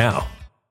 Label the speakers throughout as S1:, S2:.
S1: now.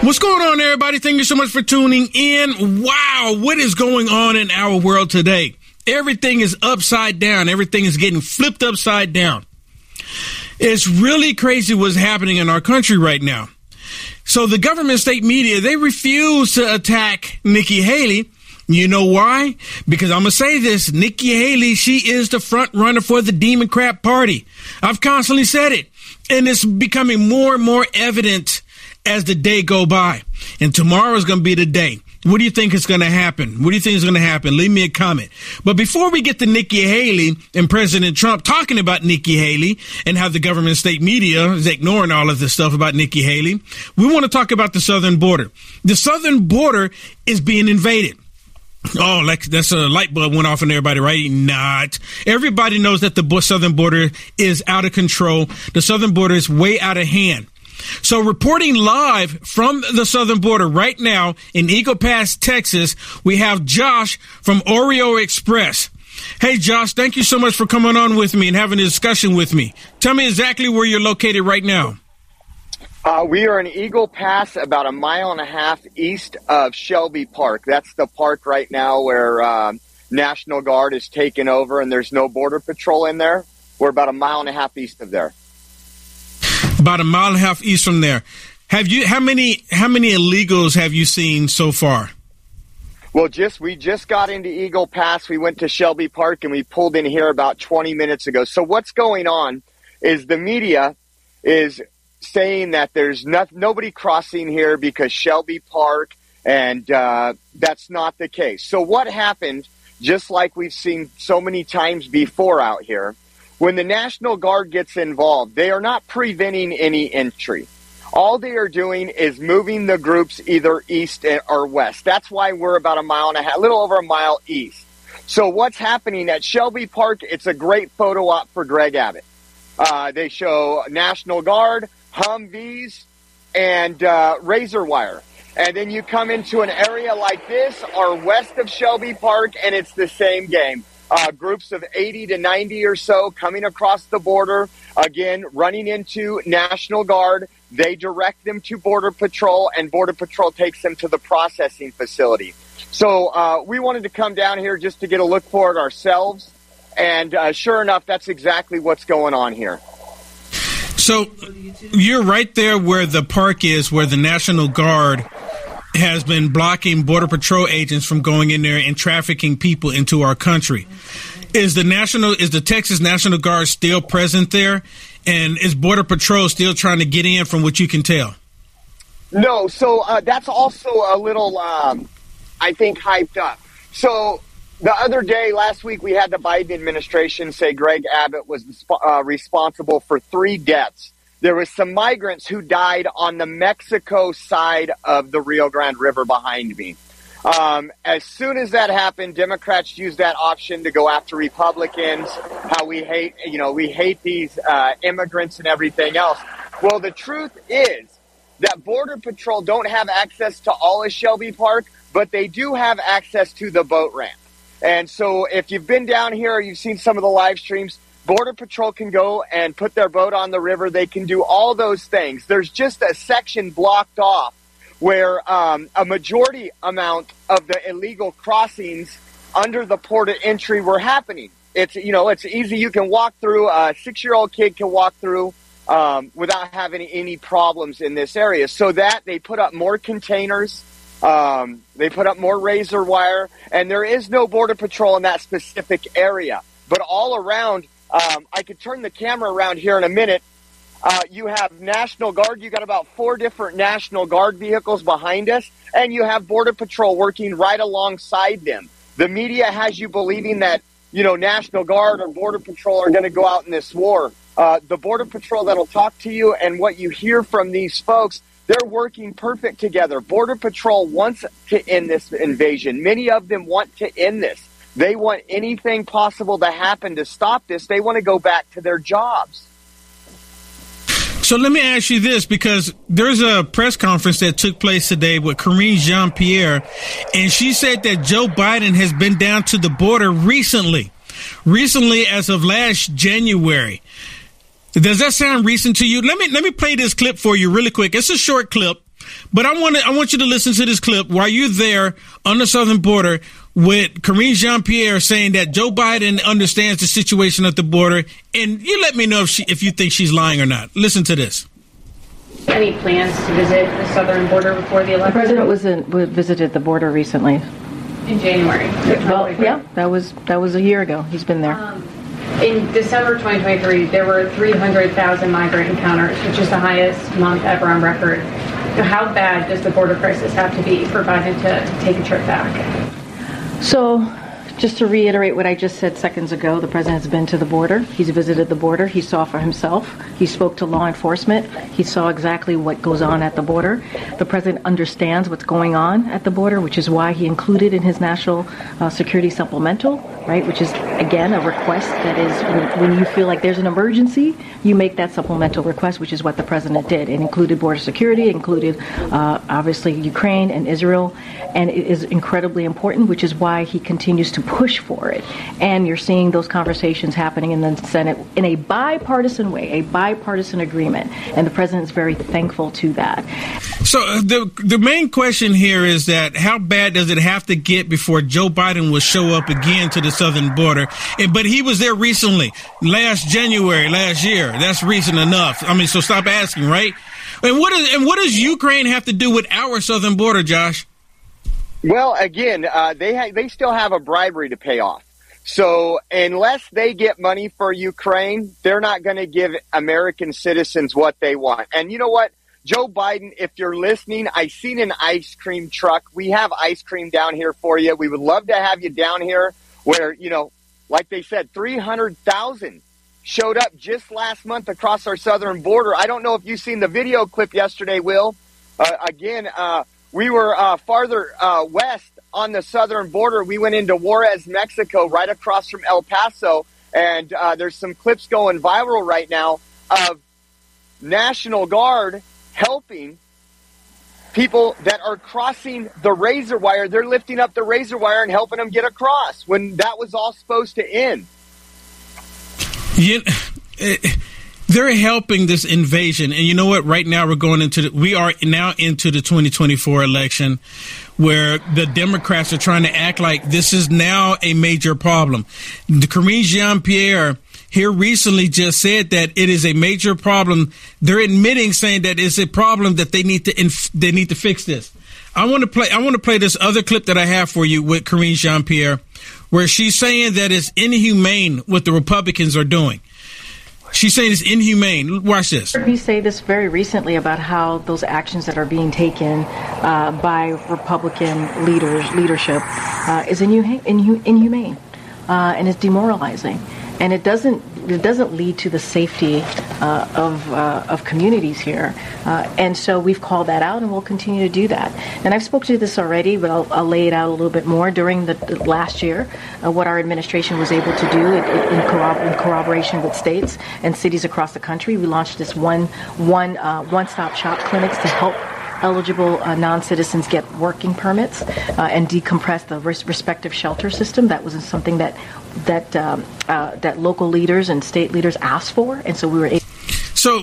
S2: What's going on, everybody? Thank you so much for tuning in. Wow, what is going on in our world today? Everything is upside down. Everything is getting flipped upside down. It's really crazy what's happening in our country right now. So the government state media, they refuse to attack Nikki Haley. You know why? Because I'm going to say this. Nikki Haley, she is the front runner for the Democrat party. I've constantly said it. And it's becoming more and more evident as the day go by. And tomorrow is going to be the day. What do you think is going to happen? What do you think is going to happen? Leave me a comment. But before we get to Nikki Haley and President Trump talking about Nikki Haley and how the government state media is ignoring all of this stuff about Nikki Haley, we want to talk about the southern border. The southern border is being invaded. Oh, like that's a light bulb went off in everybody, right? Not. Everybody knows that the southern border is out of control. The southern border is way out of hand. So reporting live from the southern border right now in Eagle Pass, Texas, we have Josh from Oreo Express. Hey, Josh, thank you so much for coming on with me and having a discussion with me. Tell me exactly where you're located right now.
S3: Uh, we are in Eagle Pass, about a mile and a half east of Shelby Park. That's the park right now where uh, National Guard is taking over, and there's no border patrol in there. We're about a mile and a half east of there.
S2: About a mile and a half east from there. Have you how many how many illegals have you seen so far?
S3: Well, just we just got into Eagle Pass. We went to Shelby Park and we pulled in here about 20 minutes ago. So what's going on is the media is saying that there's not, nobody crossing here because Shelby Park, and uh, that's not the case. So what happened, just like we've seen so many times before out here, when the National Guard gets involved, they are not preventing any entry. All they are doing is moving the groups either east or west. That's why we're about a mile and a half, a little over a mile east. So what's happening at Shelby Park? It's a great photo op for Greg Abbott. Uh, they show National Guard, Humvees, and uh, razor wire. And then you come into an area like this or west of Shelby Park, and it's the same game. Uh, groups of 80 to 90 or so coming across the border, again, running into National Guard. They direct them to Border Patrol, and Border Patrol takes them to the processing facility. So uh, we wanted to come down here just to get a look for it ourselves. And uh, sure enough, that's exactly what's going on here.
S2: So you're right there where the park is, where the National Guard has been blocking Border Patrol agents from going in there and trafficking people into our country. Is the national is the Texas National Guard still present there, and is Border Patrol still trying to get in? From what you can tell.
S3: No, so uh, that's also a little, um, I think, hyped up. So the other day, last week, we had the Biden administration say Greg Abbott was uh, responsible for three deaths. There was some migrants who died on the Mexico side of the Rio Grande River behind me. Um, as soon as that happened, Democrats used that option to go after Republicans. How we hate, you know, we hate these uh, immigrants and everything else. Well, the truth is that Border Patrol don't have access to all of Shelby Park, but they do have access to the boat ramp. And so if you've been down here you've seen some of the live streams, Border Patrol can go and put their boat on the river. They can do all those things. There's just a section blocked off where um, a majority amount of the illegal crossings under the port of entry were happening. It's you know it's easy. You can walk through. A six-year-old kid can walk through um, without having any problems in this area. So that they put up more containers. Um, they put up more razor wire, and there is no border patrol in that specific area. But all around, um, I could turn the camera around here in a minute. Uh, you have National Guard. You got about four different National Guard vehicles behind us, and you have Border Patrol working right alongside them. The media has you believing that you know National Guard or Border Patrol are going to go out in this war. Uh, the Border Patrol that'll talk to you, and what you hear from these folks they're working perfect together. Border Patrol wants to end this invasion. Many of them want to end this. They want anything possible to happen to stop this. They want to go back to their jobs.
S2: So let me ask you this because there's a press conference that took place today with Karine Jean Pierre, and she said that Joe Biden has been down to the border recently, recently as of last January. Does that sound recent to you? Let me let me play this clip for you really quick. It's a short clip, but I want to, I want you to listen to this clip while you're there on the southern border with Karine Jean Pierre saying that Joe Biden understands the situation at the border, and you let me know if she if you think she's lying or not. Listen to this.
S4: Any plans to visit the southern border before the election?
S5: The president was in, visited the border recently.
S4: In January.
S5: Well, yeah, that was that was a year ago. He's been there. Um,
S4: in December 2023, there were 300,000 migrant encounters, which is the highest month ever on record. How bad does the border crisis have to be for Biden to take a trip back?
S5: So, Just to reiterate what I just said seconds ago, the president's been to the border. He's visited the border. He saw for himself. He spoke to law enforcement. He saw exactly what goes on at the border. The president understands what's going on at the border, which is why he included in his national uh, security supplemental, right, which is, again, a request that is when, you feel like there's an emergency, you make that supplemental request, which is what the president did. It included border security, it included uh, obviously Ukraine and Israel, and it is incredibly important, which is why he continues to push for it. And you're seeing those conversations happening in the Senate in a bipartisan way, a bipartisan agreement, and the president is very thankful to that.
S2: So uh, the the main question here is that how bad does it have to get before Joe Biden will show up again to the southern border? And, but he was there recently, last January, last year. That's recent enough. I mean, so stop asking, right? And what is and what does Ukraine have to do with our southern border, Josh?
S3: Well, again, uh, they ha- they still have a bribery to pay off. So unless they get money for Ukraine, they're not going to give American citizens what they want. And you know what? Joe Biden, if you're listening, I seen an ice cream truck. We have ice cream down here for you. We would love to have you down here where, you know, like they said, 300,000 showed up just last month across our southern border. I don't know if you've seen the video clip yesterday, Will. Uh, again, uh, we were uh, farther uh, west on the southern border. We went into Juarez, Mexico, right across from El Paso. And uh, there's some clips going viral right now of National Guard helping people that are crossing the razor wire. They're lifting up the razor wire and helping them get across when that was all supposed to end.
S2: Yeah, they're helping this invasion, and you know what? Right now, we're going into the, we are now into the 2024 election, where the Democrats are trying to act like this is now a major problem. The Karine Jean Pierre here recently just said that it is a major problem. They're admitting saying that it's a problem that they need to inf- they need to fix this. I want to play I want to play this other clip that I have for you with Karine Jean Pierre, where she's saying that it's inhumane what the Republicans are doing. She's saying it's inhumane. Watch this.
S5: We say this very recently about how those actions that are being taken uh, by Republican leaders leadership uh, is inhumane, inhumane uh, and it's demoralizing and it doesn't it doesn't lead to the safety uh, of uh, of communities here. Uh, and so we've called that out, and we'll continue to do that. And I've spoken to this already, but I'll, I'll lay it out a little bit more. During the, the last year, uh, what our administration was able to do in, in, corrob- in, corroboration with states and cities across the country, we launched this one one uh, one stop shop clinics to help eligible uh, non-citizens get working permits uh, and decompress the res- respective shelter system. That was something that that um, uh, that local leaders and state leaders asked for, and so we were able.
S2: So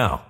S1: now.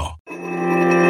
S6: now.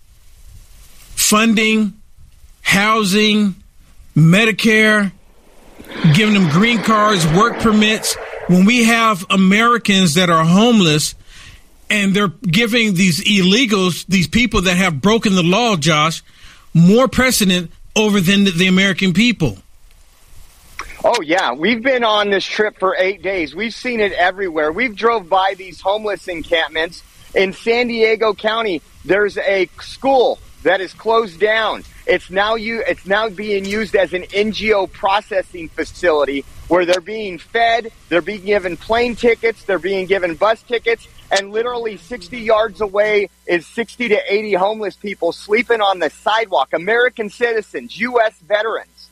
S2: funding, housing, Medicare, giving them green cards, work permits. When we have Americans that are homeless and they're giving these illegals, these people that have broken the law, Josh, more precedent over than the American people.
S3: Oh yeah, we've been on this trip for eight days. We've seen it everywhere. We've drove by these homeless encampments in San Diego County. There's a school that is closed down. It's now you. It's now being used as an NGO processing facility where they're being fed, they're being given plane tickets, they're being given bus tickets, and literally 60 yards away is 60 to 80 homeless people sleeping on the sidewalk. American citizens, U.S. veterans.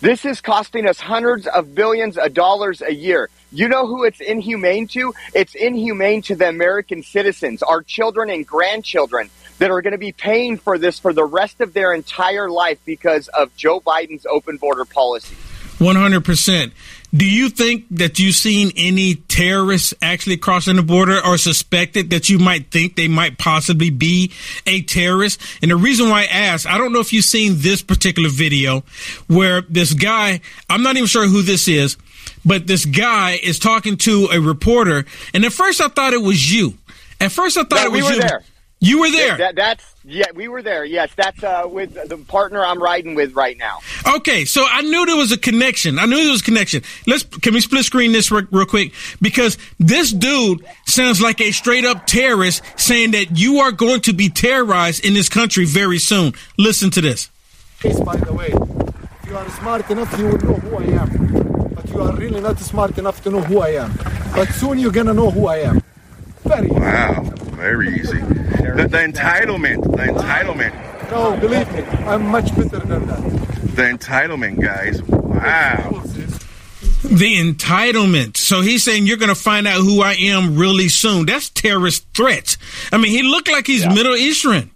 S3: This is costing us hundreds of billions of dollars a year. You know who it's inhumane to? It's inhumane to the American citizens, our children and grandchildren that are going to be paying for this for the rest of their entire life because of Joe Biden's open border policy.
S2: 100%. Do you think that you've seen any terrorists actually crossing the border or suspected that you might think they might possibly be a terrorist? And the reason why I ask, I don't know if you've seen this particular video where this guy, I'm not even sure who this is, but this guy is talking to a reporter. And at first I thought it was you. At first I thought
S3: no,
S2: it was
S3: we were
S2: you.
S3: There.
S2: You were there.
S3: Yeah, that, that's yeah, we were there. Yes, that's uh, with the partner I'm riding with right now.
S2: Okay, so I knew there was a connection. I knew there was a connection. Let's can we split screen this real, real quick because this dude sounds like a straight up terrorist saying that you are going to be terrorized in this country very soon. Listen to this.
S7: Please, by the way, if you are smart enough, you will know who I am. But you are really not smart enough to know who I am. But soon you're gonna know who I am. Very
S8: wow, very easy. The, the entitlement, the entitlement.
S7: No, believe me, I'm much better than that.
S8: The entitlement, guys. Wow.
S2: The entitlement. So he's saying you're going to find out who I am really soon. That's terrorist threats. I mean, he looked like he's yeah. Middle Eastern.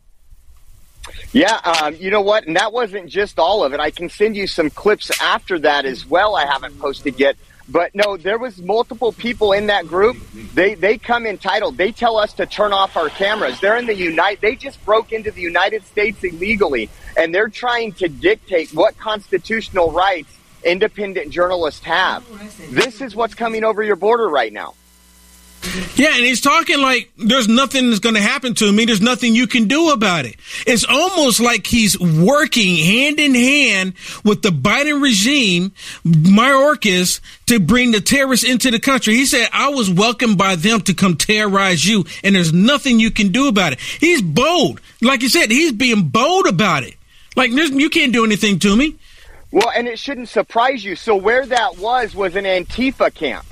S3: Yeah, um, you know what? And that wasn't just all of it. I can send you some clips after that as well. I haven't posted yet. But no, there was multiple people in that group. They they come entitled. They tell us to turn off our cameras. They're in the United. They just broke into the United States illegally, and they're trying to dictate what constitutional rights independent journalists have. This is what's coming over your border right now.
S2: Yeah, and he's talking like there's nothing that's going to happen to me. There's nothing you can do about it. It's almost like he's working hand in hand with the Biden regime, Mayorkas, to bring the terrorists into the country. He said, I was welcomed by them to come terrorize you, and there's nothing you can do about it. He's bold. Like you said, he's being bold about it. Like, you can't do anything to me.
S3: Well, and it shouldn't surprise you. So, where that was was an Antifa camp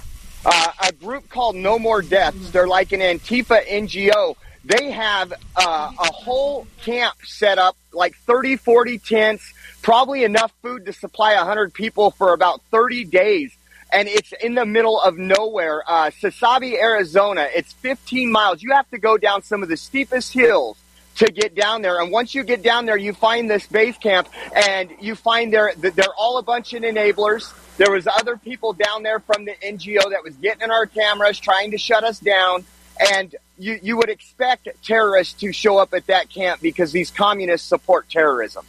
S3: uh, a group called No More Deaths. They're like an Antifa NGO. They have uh, a whole camp set up, like 30, 40 tents, probably enough food to supply 100 people for about 30 days. and it's in the middle of nowhere. Uh, Sasabe, Arizona. It's 15 miles. You have to go down some of the steepest hills to get down there. And once you get down there, you find this base camp, and you find they're they're all a bunch of enablers. There was other people down there from the NGO that was getting in our cameras, trying to shut us down. And you, you would expect terrorists to show up at that camp because these communists support terrorism.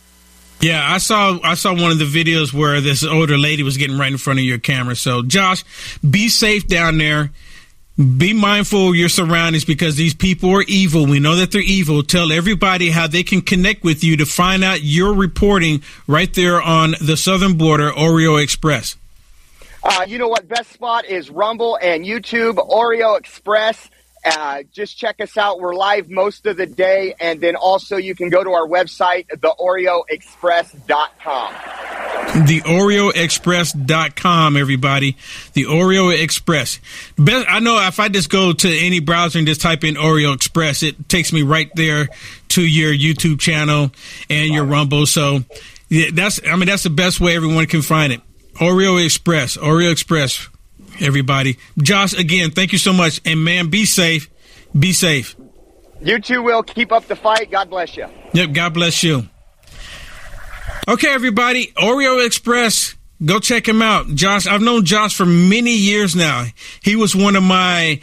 S2: Yeah, I saw I saw one of the videos where this older lady was getting right in front of your camera. So, Josh, be safe down there. Be mindful of your surroundings because these people are evil. We know that they're evil. Tell everybody how they can connect with you to find out your reporting right there on the southern border, Oreo Express.
S3: Uh, you know what? Best spot is Rumble and YouTube, Oreo Express. Uh, just check us out. We're live most of the day. And then also you can go to our website, theoreoexpress.com.
S2: The OreoExpress.com, everybody. The Oreo Express. Best, I know if I just go to any browser and just type in Oreo Express, it takes me right there to your YouTube channel and your Rumble. So yeah, that's, I mean, that's the best way everyone can find it. Oreo Express, Oreo Express everybody. Josh, again, thank you so much. And man, be safe. Be safe.
S3: You too, Will. Keep up the fight. God bless you.
S2: Yep, God bless you. Okay, everybody. Oreo Express. Go check him out. Josh, I've known Josh for many years now. He was one of my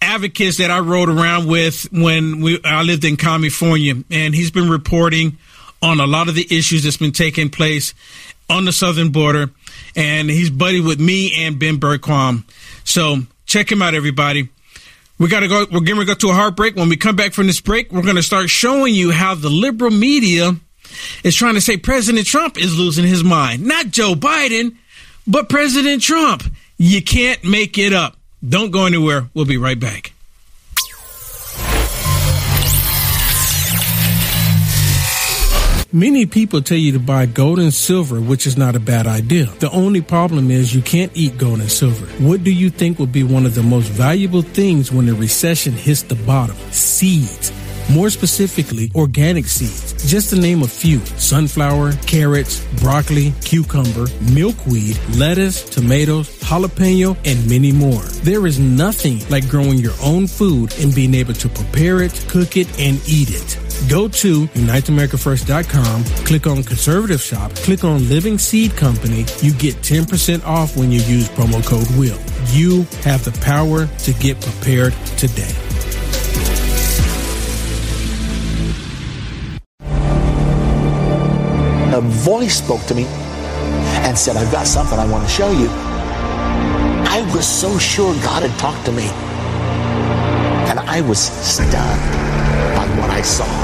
S2: advocates that I rode around with when we I lived in California, and he's been reporting on a lot of the issues that's been taking place on the southern border and he's buddy with me and Ben Bergquam. So check him out, everybody. We got to go. We're to go to a heartbreak. When we come back from this break, we're to start showing you how the liberal media is trying to say President Trump is losing his mind. Not Joe Biden, but President Trump. You can't make it up. Don't go anywhere. We'll be right back. Many people tell you to buy gold and silver, which is not a bad idea. The only problem is you can't eat gold and silver. What do you think will be one of the most valuable things when the recession hits the bottom? Seeds. More specifically, organic seeds. Just to name a few sunflower, carrots, broccoli, cucumber, milkweed, lettuce, tomatoes, jalapeno, and many more. There is nothing like growing your own food and being able to prepare it, cook it, and eat it. Go to UniteAmericaFirst.com, click on Conservative Shop, click on Living Seed Company. You get 10% off when you use promo code WILL. You have the power to get prepared today.
S9: A voice spoke to me and said, I've got something I want to show you. I was so sure God had talked to me. And I was stunned by what I saw.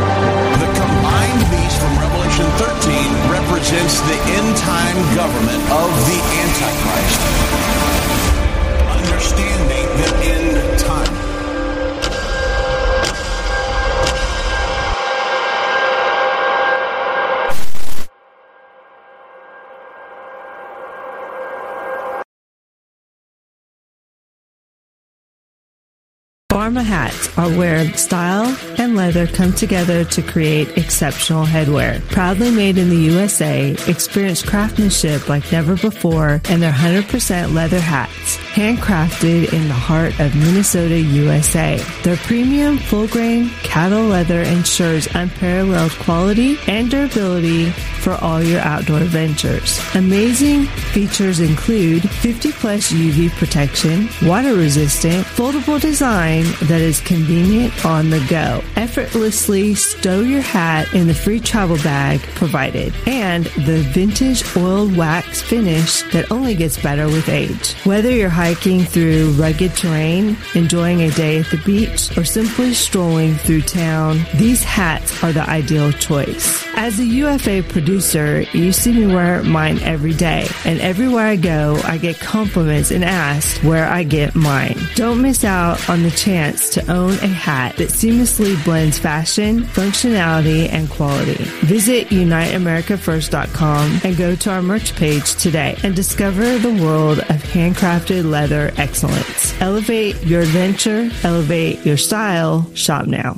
S10: Revelation 13 represents the end time government of the Antichrist. Understanding the end time.
S11: Pharma hats are where style and leather come together to create exceptional headwear. Proudly made in the USA, experience craftsmanship like never before and their 100% leather hats, handcrafted in the heart of Minnesota, USA. Their premium full grain cattle leather ensures unparalleled quality and durability for all your outdoor ventures. Amazing features include 50 plus UV protection, water resistant, foldable design that is convenient on the go. Effortlessly stow your hat in the free travel bag provided, and the vintage oiled wax finish that only gets better with age. Whether you're hiking through rugged terrain, enjoying a day at the beach, or simply strolling through town, these hats are the ideal choice. As a UFA producer, you see me wear mine every day, and everywhere I go, I get compliments and asked where I get mine. Don't miss out on the chance to own a hat that seamlessly blends fashion, functionality, and quality. Visit UniteAmericaFirst.com and go to our merch page today and discover the world of handcrafted leather excellence. Elevate your adventure, elevate your style. Shop now.